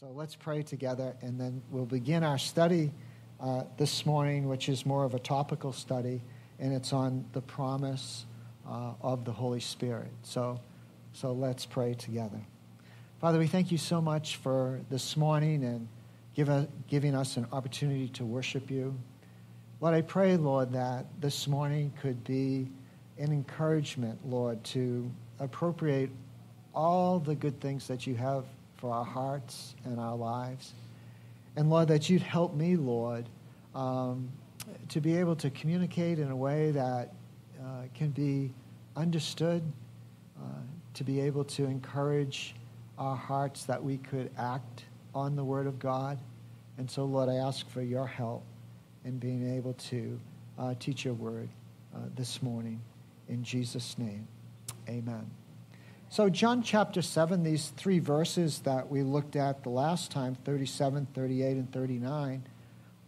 So let's pray together, and then we'll begin our study uh, this morning, which is more of a topical study, and it's on the promise uh, of the Holy Spirit. So, so let's pray together. Father, we thank you so much for this morning and give a, giving us an opportunity to worship you. Lord, I pray, Lord, that this morning could be an encouragement, Lord, to appropriate all the good things that you have for our hearts and our lives. And Lord, that you'd help me, Lord, um, to be able to communicate in a way that uh, can be understood, uh, to be able to encourage our hearts that we could act on the Word of God. And so, Lord, I ask for your help in being able to uh, teach your Word uh, this morning. In Jesus' name, amen. So, John chapter 7, these three verses that we looked at the last time 37, 38, and 39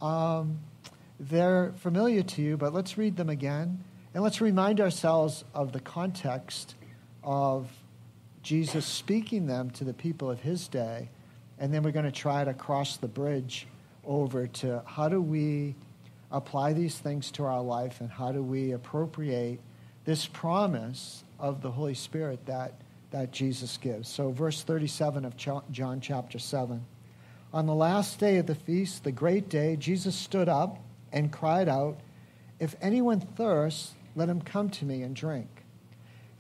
um, they're familiar to you, but let's read them again. And let's remind ourselves of the context of Jesus speaking them to the people of his day. And then we're going to try to cross the bridge over to how do we apply these things to our life and how do we appropriate this promise of the Holy Spirit that that Jesus gives. So, verse 37 of John chapter 7. On the last day of the feast, the great day, Jesus stood up and cried out, If anyone thirsts, let him come to me and drink.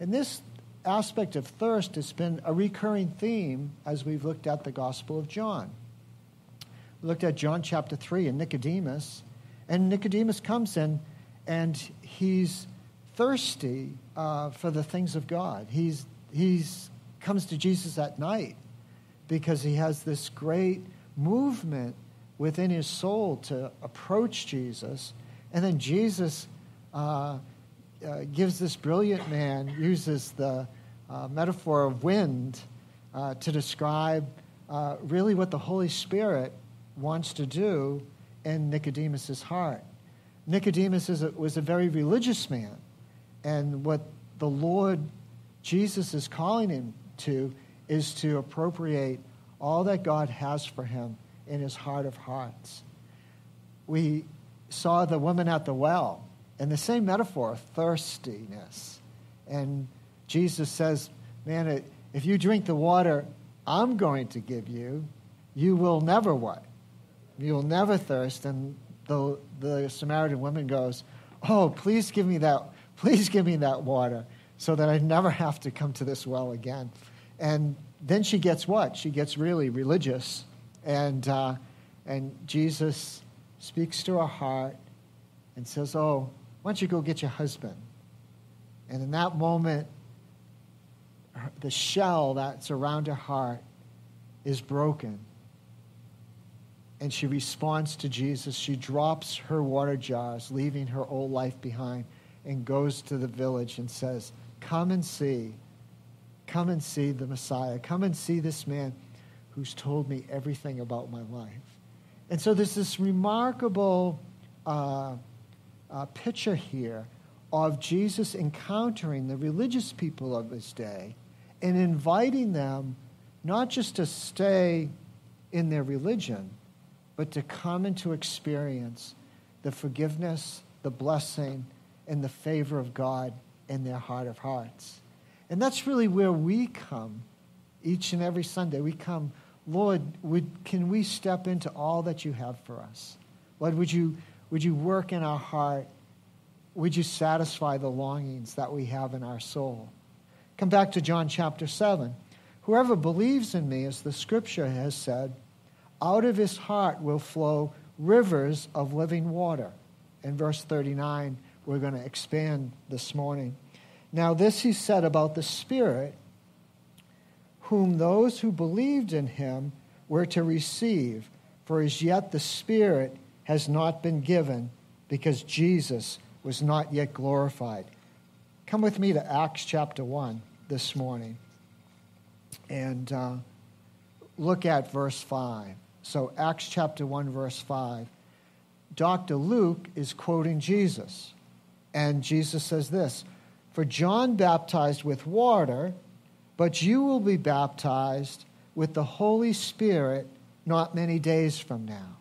And this aspect of thirst has been a recurring theme as we've looked at the Gospel of John. We looked at John chapter 3 and Nicodemus, and Nicodemus comes in and he's thirsty uh, for the things of God. He's he comes to Jesus at night because he has this great movement within his soul to approach Jesus. And then Jesus uh, uh, gives this brilliant man, uses the uh, metaphor of wind uh, to describe uh, really what the Holy Spirit wants to do in Nicodemus's heart. Nicodemus a, was a very religious man, and what the Lord Jesus is calling him to is to appropriate all that God has for him in his heart of hearts. We saw the woman at the well, and the same metaphor, thirstiness. And Jesus says, Man, if you drink the water I'm going to give you, you will never what? You will never thirst. And the, the Samaritan woman goes, Oh, please give me that, please give me that water so that I never have to come to this well again. And then she gets what? She gets really religious. And, uh, and Jesus speaks to her heart and says, Oh, why don't you go get your husband? And in that moment, the shell that's around her heart is broken. And she responds to Jesus. She drops her water jars, leaving her old life behind, and goes to the village and says, Come and see. Come and see the Messiah. Come and see this man who's told me everything about my life. And so there's this remarkable uh, uh, picture here of Jesus encountering the religious people of his day and inviting them not just to stay in their religion, but to come and to experience the forgiveness, the blessing, and the favor of God in their heart of hearts. And that's really where we come each and every Sunday. We come, Lord, would, can we step into all that you have for us? Lord, would you, would you work in our heart? Would you satisfy the longings that we have in our soul? Come back to John chapter 7. Whoever believes in me, as the scripture has said, out of his heart will flow rivers of living water. In verse 39, we're going to expand this morning. Now, this he said about the Spirit, whom those who believed in him were to receive, for as yet the Spirit has not been given, because Jesus was not yet glorified. Come with me to Acts chapter 1 this morning and uh, look at verse 5. So, Acts chapter 1, verse 5. Dr. Luke is quoting Jesus. And Jesus says this For John baptized with water, but you will be baptized with the Holy Spirit not many days from now.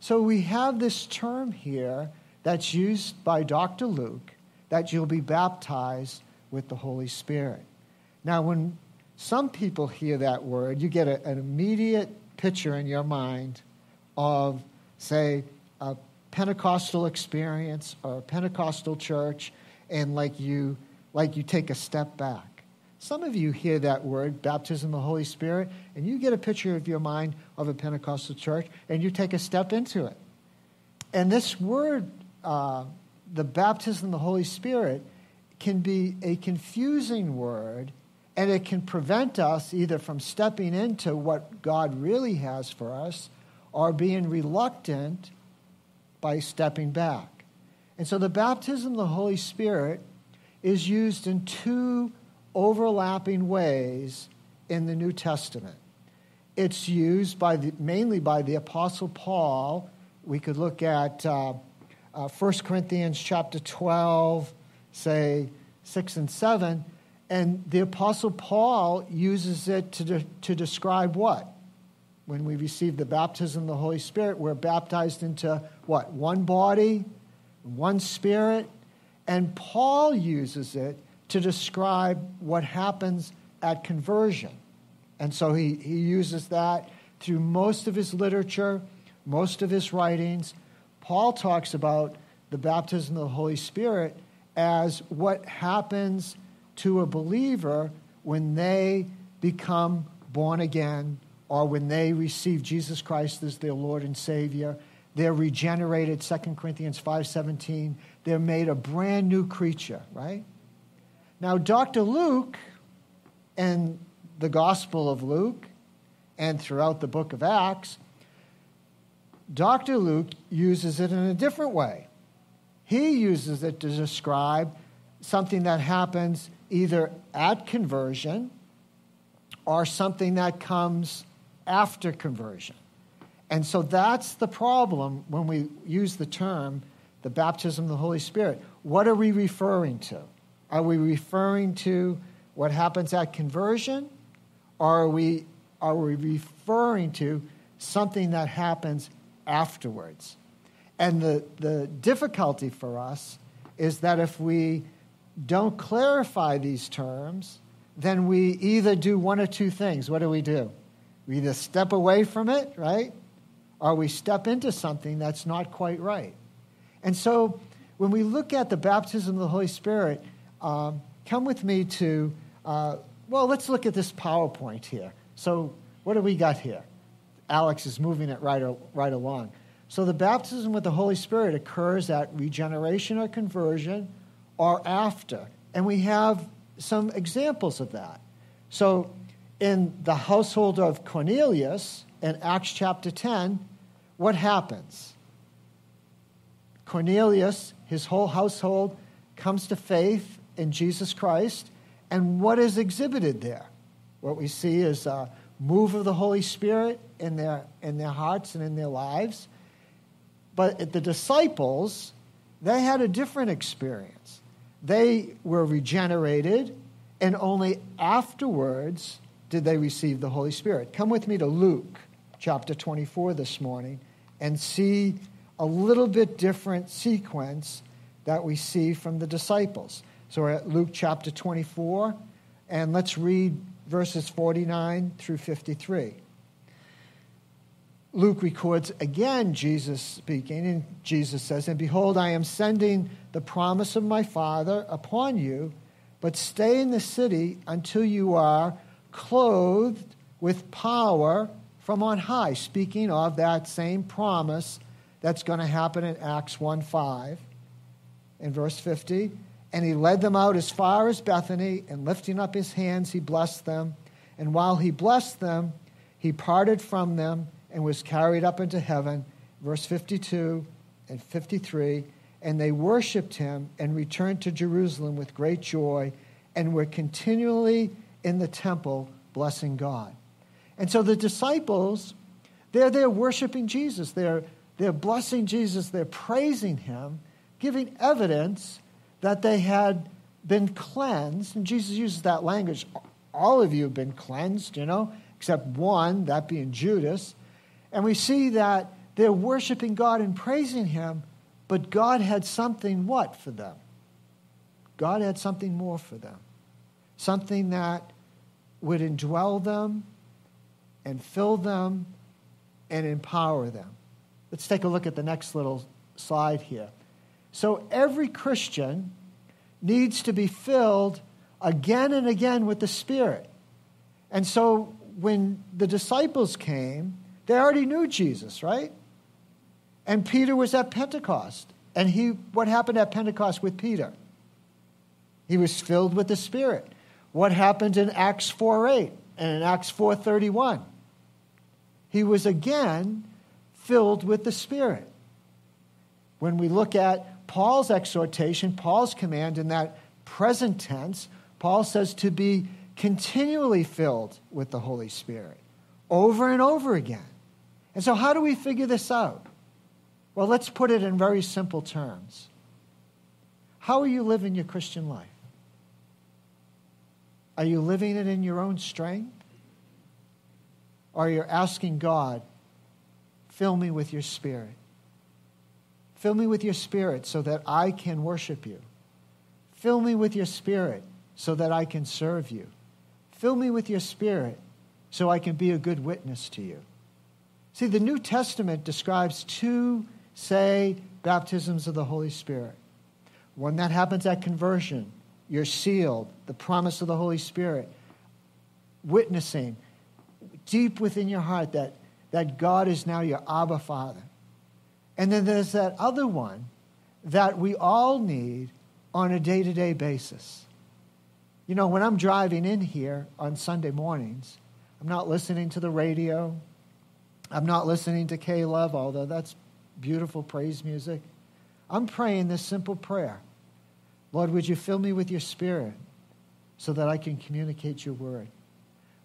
So we have this term here that's used by Dr. Luke that you'll be baptized with the Holy Spirit. Now, when some people hear that word, you get a, an immediate picture in your mind of, say, Pentecostal experience or Pentecostal church, and like you, like you take a step back. Some of you hear that word, baptism of the Holy Spirit, and you get a picture of your mind of a Pentecostal church, and you take a step into it. And this word, uh, the baptism of the Holy Spirit, can be a confusing word, and it can prevent us either from stepping into what God really has for us or being reluctant by stepping back. And so the baptism of the Holy Spirit is used in two overlapping ways in the New Testament. It's used by the, mainly by the Apostle Paul. We could look at uh, uh, 1 Corinthians chapter 12, say 6 and 7, and the Apostle Paul uses it to, de- to describe what? When we receive the baptism of the Holy Spirit, we're baptized into what? One body, one spirit. And Paul uses it to describe what happens at conversion. And so he, he uses that through most of his literature, most of his writings. Paul talks about the baptism of the Holy Spirit as what happens to a believer when they become born again or when they receive Jesus Christ as their Lord and Savior. They're regenerated, 2 Corinthians 5:17. They're made a brand new creature, right? Now, Dr. Luke and the Gospel of Luke and throughout the book of Acts, Dr. Luke uses it in a different way. He uses it to describe something that happens either at conversion or something that comes after conversion. And so that's the problem when we use the term the baptism of the Holy Spirit. What are we referring to? Are we referring to what happens at conversion? Or are we, are we referring to something that happens afterwards? And the, the difficulty for us is that if we don't clarify these terms, then we either do one or two things. What do we do? We either step away from it, right? Or we step into something that's not quite right. And so when we look at the baptism of the Holy Spirit, um, come with me to, uh, well, let's look at this PowerPoint here. So, what do we got here? Alex is moving it right, right along. So, the baptism with the Holy Spirit occurs at regeneration or conversion or after. And we have some examples of that. So, in the household of Cornelius in Acts chapter 10, what happens? Cornelius, his whole household, comes to faith in Jesus Christ. And what is exhibited there? What we see is a move of the Holy Spirit in their, in their hearts and in their lives. But the disciples, they had a different experience. They were regenerated, and only afterwards did they receive the Holy Spirit. Come with me to Luke chapter 24 this morning and see a little bit different sequence that we see from the disciples. So we're at Luke chapter 24, and let's read verses 49 through 53. Luke records again Jesus speaking, and Jesus says, And behold, I am sending the promise of my Father upon you, but stay in the city until you are clothed with power from on high. Speaking of that same promise that's going to happen in Acts 1 5. In verse 50, and he led them out as far as Bethany, and lifting up his hands, he blessed them. And while he blessed them, he parted from them and was carried up into heaven. Verse 52 and 53. And they worshiped him and returned to Jerusalem with great joy and were continually in the temple blessing God. And so the disciples, they're there worshiping Jesus. They're, they're blessing Jesus. They're praising him, giving evidence that they had been cleansed. And Jesus uses that language all of you have been cleansed, you know, except one, that being Judas. And we see that they're worshiping God and praising Him, but God had something what for them? God had something more for them. Something that would indwell them and fill them and empower them. Let's take a look at the next little slide here. So every Christian needs to be filled again and again with the Spirit. And so when the disciples came, they already knew Jesus, right? And Peter was at Pentecost. And he what happened at Pentecost with Peter? He was filled with the Spirit. What happened in Acts 4 8 and in Acts 4:31? He was again filled with the Spirit. When we look at Paul's exhortation, Paul's command in that present tense, Paul says to be continually filled with the Holy Spirit over and over again. And so, how do we figure this out? Well, let's put it in very simple terms. How are you living your Christian life? Are you living it in your own strength? Or are you asking God, fill me with your spirit? Fill me with your spirit so that I can worship you. Fill me with your spirit so that I can serve you. Fill me with your spirit so I can be a good witness to you. See, the New Testament describes two, say, baptisms of the Holy Spirit. One that happens at conversion, you're sealed, the promise of the Holy Spirit, witnessing deep within your heart that, that God is now your Abba Father. And then there's that other one that we all need on a day to day basis. You know, when I'm driving in here on Sunday mornings, I'm not listening to the radio. I'm not listening to K Love, although that's beautiful praise music. I'm praying this simple prayer Lord, would you fill me with your spirit so that I can communicate your word?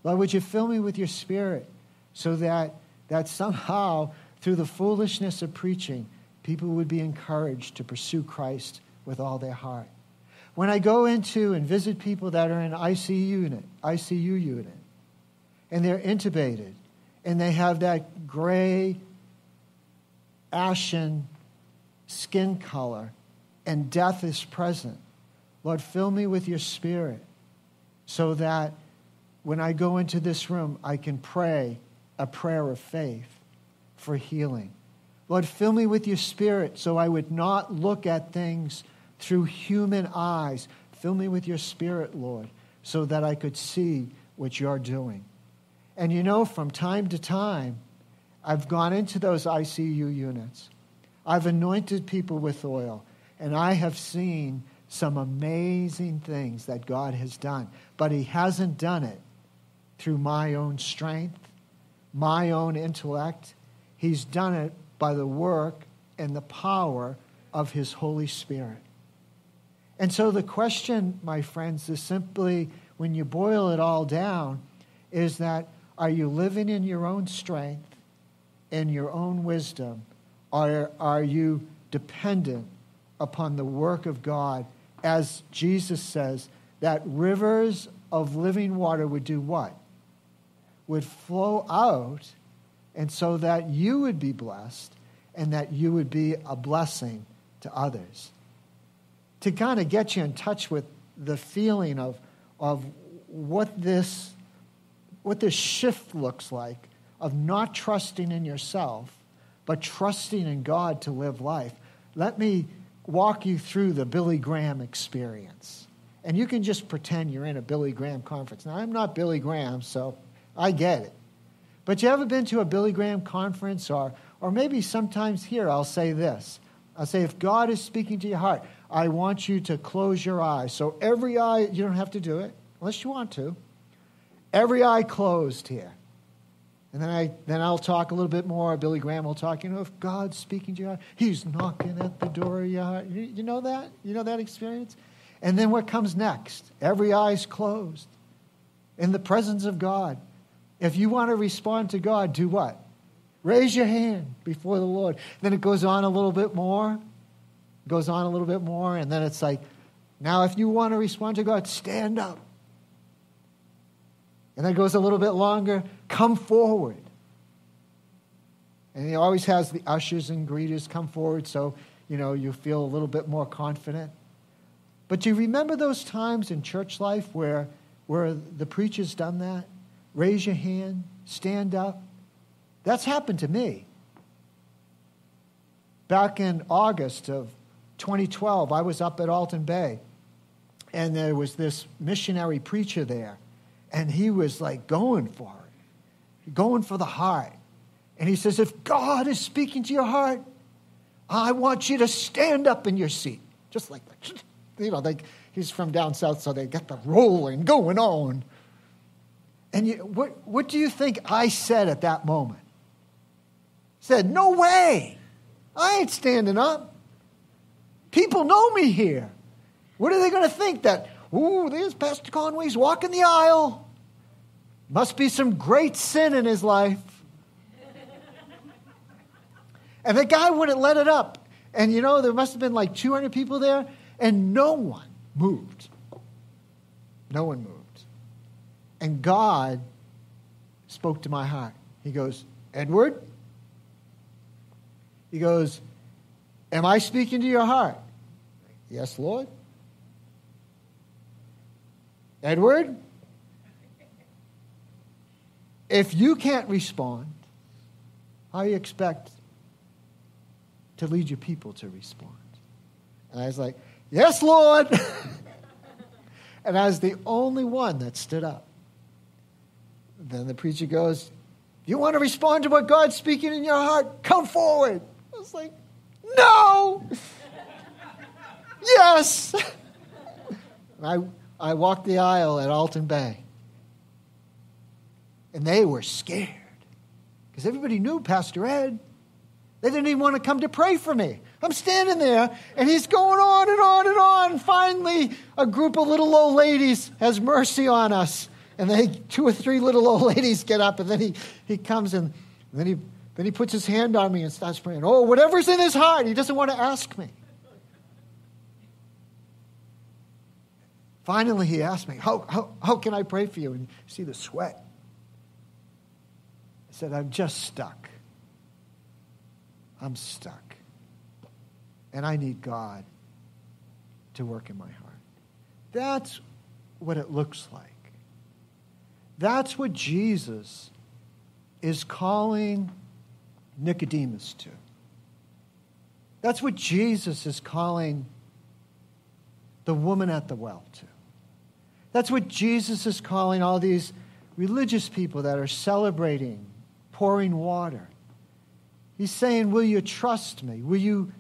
Lord, would you fill me with your spirit so that, that somehow, through the foolishness of preaching, people would be encouraged to pursue Christ with all their heart? When I go into and visit people that are in ICU unit, ICU unit, and they're intubated, and they have that gray, ashen skin color, and death is present. Lord, fill me with your spirit so that when I go into this room, I can pray a prayer of faith for healing. Lord, fill me with your spirit so I would not look at things through human eyes. Fill me with your spirit, Lord, so that I could see what you're doing. And you know, from time to time, I've gone into those ICU units. I've anointed people with oil, and I have seen some amazing things that God has done. But He hasn't done it through my own strength, my own intellect. He's done it by the work and the power of His Holy Spirit. And so the question, my friends, is simply when you boil it all down, is that are you living in your own strength, in your own wisdom, or are you dependent upon the work of God? As Jesus says, that rivers of living water would do what? Would flow out, and so that you would be blessed and that you would be a blessing to others to kind of get you in touch with the feeling of, of what this what this shift looks like of not trusting in yourself but trusting in God to live life. Let me walk you through the Billy Graham experience. And you can just pretend you're in a Billy Graham conference. Now, I'm not Billy Graham, so I get it. But you ever been to a Billy Graham conference or, or maybe sometimes here I'll say this. I'll say, if God is speaking to your heart, I want you to close your eyes. So every eye, you don't have to do it unless you want to. Every eye closed here. And then, I, then I'll talk a little bit more. Billy Graham will talk. You know, if God's speaking to heart, He's knocking at the door of your heart. You, you know that? You know that experience? And then what comes next? Every eye's closed in the presence of God. If you want to respond to God, do what? Raise your hand before the Lord. Then it goes on a little bit more goes on a little bit more, and then it's like, now if you want to respond to God, stand up. And then it goes a little bit longer, come forward. And he always has the ushers and greeters come forward so, you know, you feel a little bit more confident. But do you remember those times in church life where, where the preacher's done that? Raise your hand, stand up. That's happened to me. Back in August of 2012, I was up at Alton Bay, and there was this missionary preacher there, and he was like going for it, going for the heart. And he says, If God is speaking to your heart, I want you to stand up in your seat. Just like that. You know, they, he's from down south, so they got the rolling going on. And you, what, what do you think I said at that moment? said, No way. I ain't standing up. People know me here. What are they going to think? That, ooh, there's Pastor Conway's walking the aisle. Must be some great sin in his life. And the guy wouldn't let it up. And you know, there must have been like 200 people there, and no one moved. No one moved. And God spoke to my heart. He goes, Edward, he goes, Am I speaking to your heart? Yes, Lord. Edward, if you can't respond, how do you expect to lead your people to respond. And I was like, Yes, Lord. and I was the only one that stood up. Then the preacher goes, You want to respond to what God's speaking in your heart? Come forward. I was like, No. yes. I, I walked the aisle at Alton Bay. And they were scared because everybody knew Pastor Ed. They didn't even want to come to pray for me. I'm standing there, and he's going on and on and on. Finally, a group of little old ladies has mercy on us. And they, two or three little old ladies get up, and then he, he comes and, then, he, then he puts his hand on me and starts praying. Oh, whatever's in his heart, he doesn't want to ask me. Finally, he asked me, How, how, how can I pray for you? And you see the sweat. Said, I'm just stuck. I'm stuck. And I need God to work in my heart. That's what it looks like. That's what Jesus is calling Nicodemus to. That's what Jesus is calling the woman at the well to. That's what Jesus is calling all these religious people that are celebrating pouring water He's saying, Will you trust me? Will you,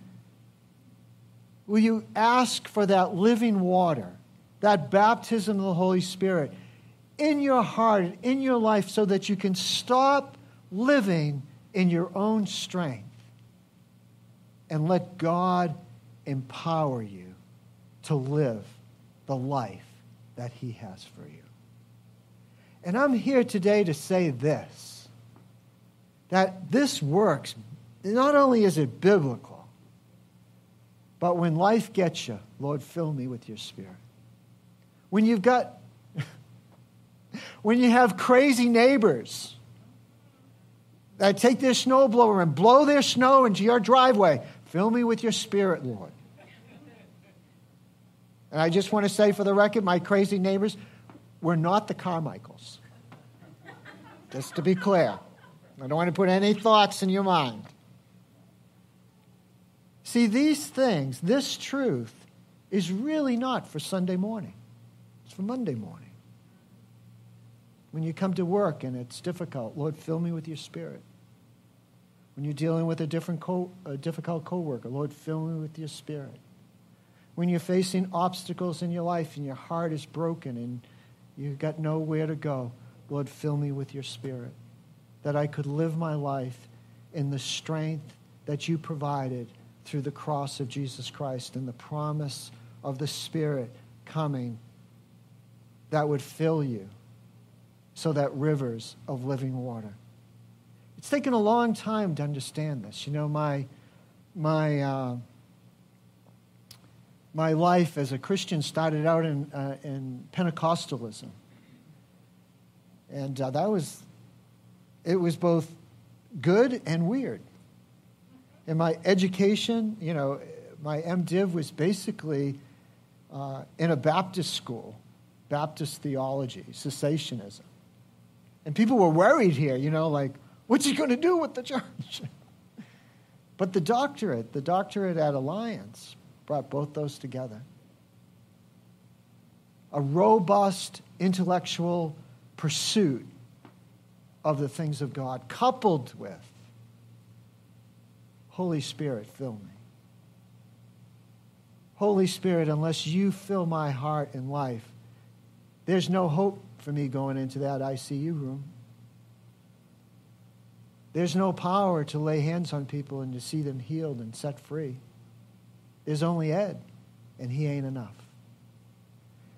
will you ask for that living water, that baptism of the Holy Spirit in your heart, in your life, so that you can stop living in your own strength and let God empower you to live the life that He has for you? And I'm here today to say this that this works. Not only is it biblical, but when life gets you, Lord, fill me with your spirit. When you've got, when you have crazy neighbors that take their snowblower and blow their snow into your driveway, fill me with your spirit, Lord. And I just want to say for the record, my crazy neighbors, we're not the Carmichaels. Just to be clear. I don't want to put any thoughts in your mind. See, these things, this truth, is really not for Sunday morning, it's for Monday morning. When you come to work and it's difficult, Lord, fill me with your spirit. When you're dealing with a, different co- a difficult coworker, Lord, fill me with your spirit. When you're facing obstacles in your life and your heart is broken and you've got nowhere to go, Lord, fill me with your spirit that I could live my life in the strength that you provided through the cross of Jesus Christ and the promise of the Spirit coming that would fill you so that rivers of living water. It's taken a long time to understand this. You know, my, my, uh, my life as a Christian started out in, uh, in Pentecostalism. And uh, that was it was both good and weird. In my education, you know, my MDiv was basically uh, in a Baptist school, Baptist theology, cessationism. And people were worried here, you know, like, what's he going to do with the church? but the doctorate, the doctorate at Alliance, brought both those together. A robust intellectual pursuit of the things of God, coupled with Holy Spirit, fill me. Holy Spirit, unless you fill my heart and life, there's no hope for me going into that ICU room. There's no power to lay hands on people and to see them healed and set free. There's only Ed, and he ain't enough.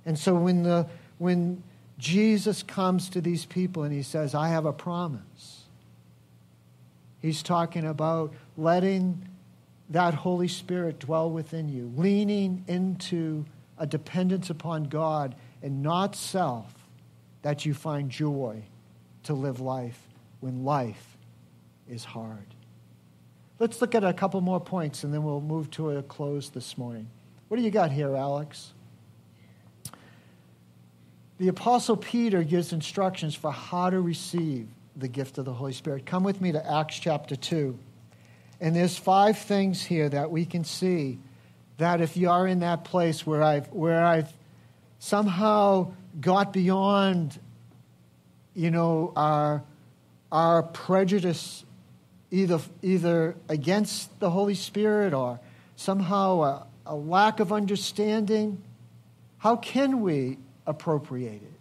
And so when, the, when Jesus comes to these people and he says, I have a promise, he's talking about letting that Holy Spirit dwell within you, leaning into a dependence upon God and not self, that you find joy to live life when life is hard. Let's look at a couple more points and then we'll move to a close this morning. What do you got here, Alex? The Apostle Peter gives instructions for how to receive the gift of the Holy Spirit. Come with me to Acts chapter 2. And there's five things here that we can see that if you are in that place where I've, where I've somehow got beyond, you know, our, our prejudice either, either against the Holy Spirit or somehow a, a lack of understanding, how can we appropriate it?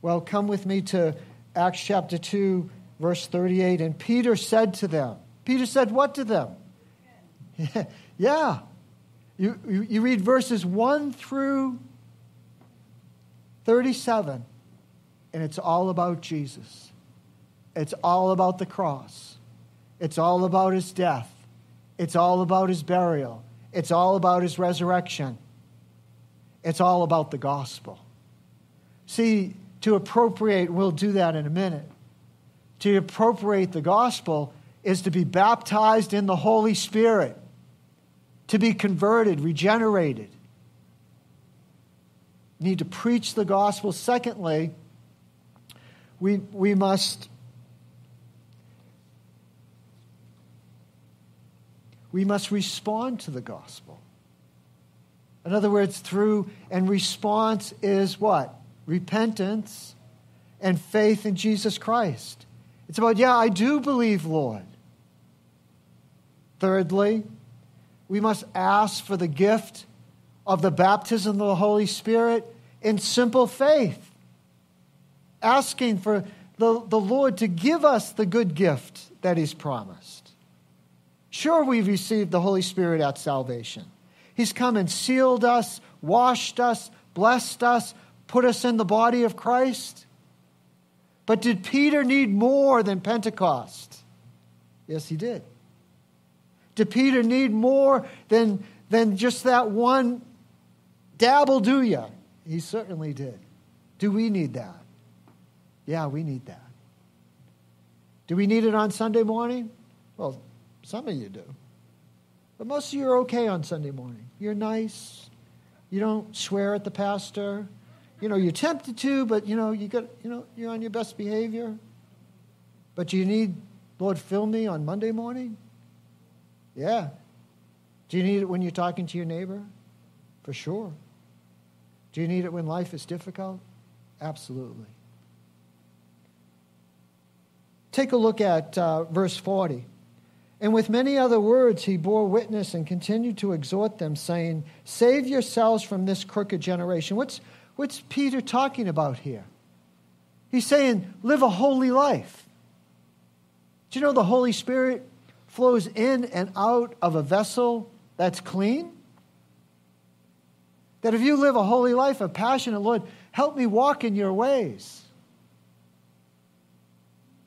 Well, come with me to Acts chapter 2, verse 38. And Peter said to them, Peter said what to them? yeah. You, you, you read verses 1 through 37, and it's all about Jesus. It's all about the cross. It's all about his death. It's all about his burial. It's all about his resurrection. It's all about the gospel. See, to appropriate, we'll do that in a minute. To appropriate the gospel is to be baptized in the Holy Spirit, to be converted, regenerated. We need to preach the gospel. Secondly, we, we must we must respond to the gospel. In other words, through and response is what? Repentance and faith in Jesus Christ. It's about, yeah, I do believe, Lord. Thirdly, we must ask for the gift of the baptism of the Holy Spirit in simple faith, asking for the, the Lord to give us the good gift that He's promised. Sure, we've received the Holy Spirit at salvation. He's come and sealed us, washed us, blessed us, put us in the body of Christ. But did Peter need more than Pentecost? Yes, he did. Did Peter need more than, than just that one dabble do ya? He certainly did. Do we need that? Yeah, we need that. Do we need it on Sunday morning? Well, some of you do. But most of you are okay on Sunday morning. You're nice. You don't swear at the pastor. You know, you're tempted to, but you know, you got you know, you're on your best behavior. But do you need, Lord, fill me on Monday morning? Yeah. Do you need it when you're talking to your neighbor? For sure. Do you need it when life is difficult? Absolutely. Take a look at uh, verse 40. And with many other words, he bore witness and continued to exhort them, saying, Save yourselves from this crooked generation. What's, what's Peter talking about here? He's saying, Live a holy life. Do you know the Holy Spirit flows in and out of a vessel that's clean? That if you live a holy life a passionate Lord, help me walk in your ways.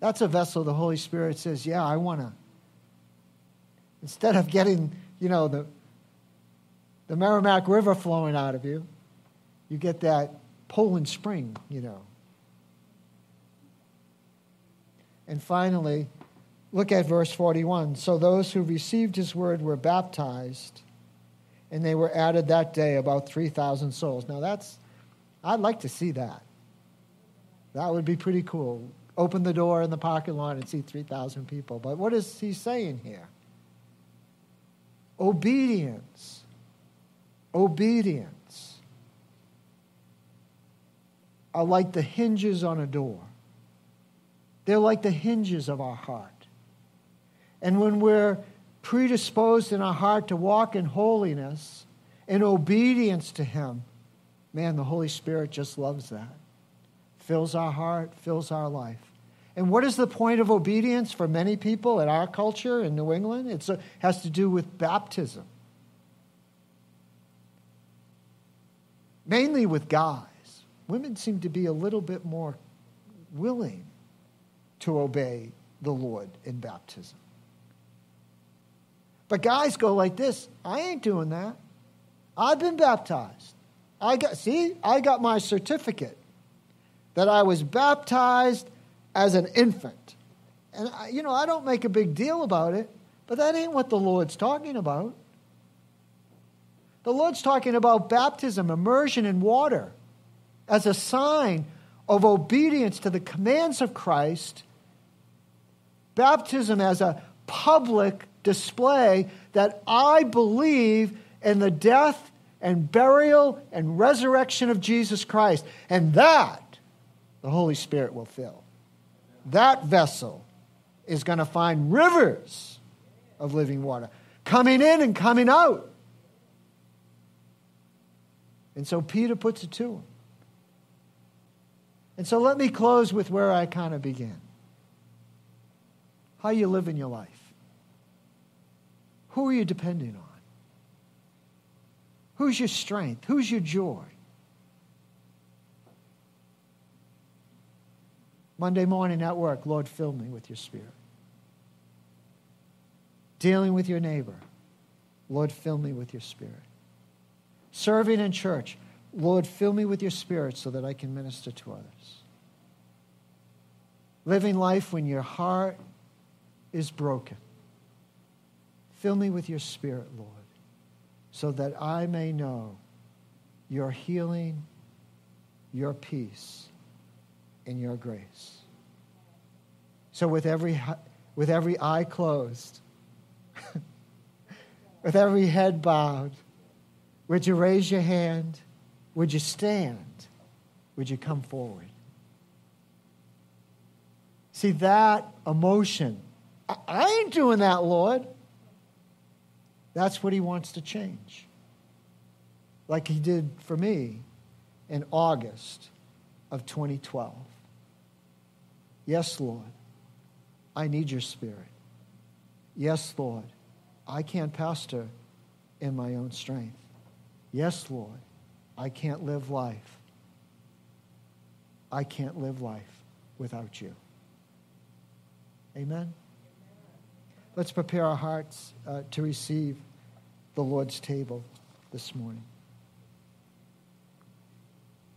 That's a vessel the Holy Spirit says, Yeah, I want to Instead of getting, you know, the, the Merrimack River flowing out of you, you get that Poland Spring, you know. And finally, Look at verse 41. So those who received his word were baptized, and they were added that day about 3,000 souls. Now, that's, I'd like to see that. That would be pretty cool. Open the door in the parking lot and see 3,000 people. But what is he saying here? Obedience. Obedience are like the hinges on a door. They're like the hinges of our heart. And when we're predisposed in our heart to walk in holiness, in obedience to Him, man, the Holy Spirit just loves that. Fills our heart, fills our life. And what is the point of obedience for many people in our culture in New England? It has to do with baptism. Mainly with guys. Women seem to be a little bit more willing to obey the Lord in baptism. But guys go like this I ain't doing that. I've been baptized. I got, see, I got my certificate that I was baptized as an infant. And, I, you know, I don't make a big deal about it, but that ain't what the Lord's talking about. The Lord's talking about baptism, immersion in water, as a sign of obedience to the commands of Christ. Baptism as a public display that I believe in the death and burial and resurrection of Jesus Christ. And that the Holy Spirit will fill. That vessel is going to find rivers of living water coming in and coming out. And so Peter puts it to him. And so let me close with where I kind of began. How you live in your life. Who are you depending on? Who's your strength? Who's your joy? Monday morning at work, Lord, fill me with your spirit. Dealing with your neighbor, Lord, fill me with your spirit. Serving in church, Lord, fill me with your spirit so that I can minister to others. Living life when your heart is broken. Fill me with your spirit, Lord, so that I may know your healing, your peace, and your grace. So, with every, with every eye closed, with every head bowed, would you raise your hand? Would you stand? Would you come forward? See, that emotion, I ain't doing that, Lord. That's what he wants to change. Like he did for me in August of 2012. Yes, Lord, I need your spirit. Yes, Lord, I can't pastor in my own strength. Yes, Lord, I can't live life. I can't live life without you. Amen. Let's prepare our hearts uh, to receive the Lord's table this morning.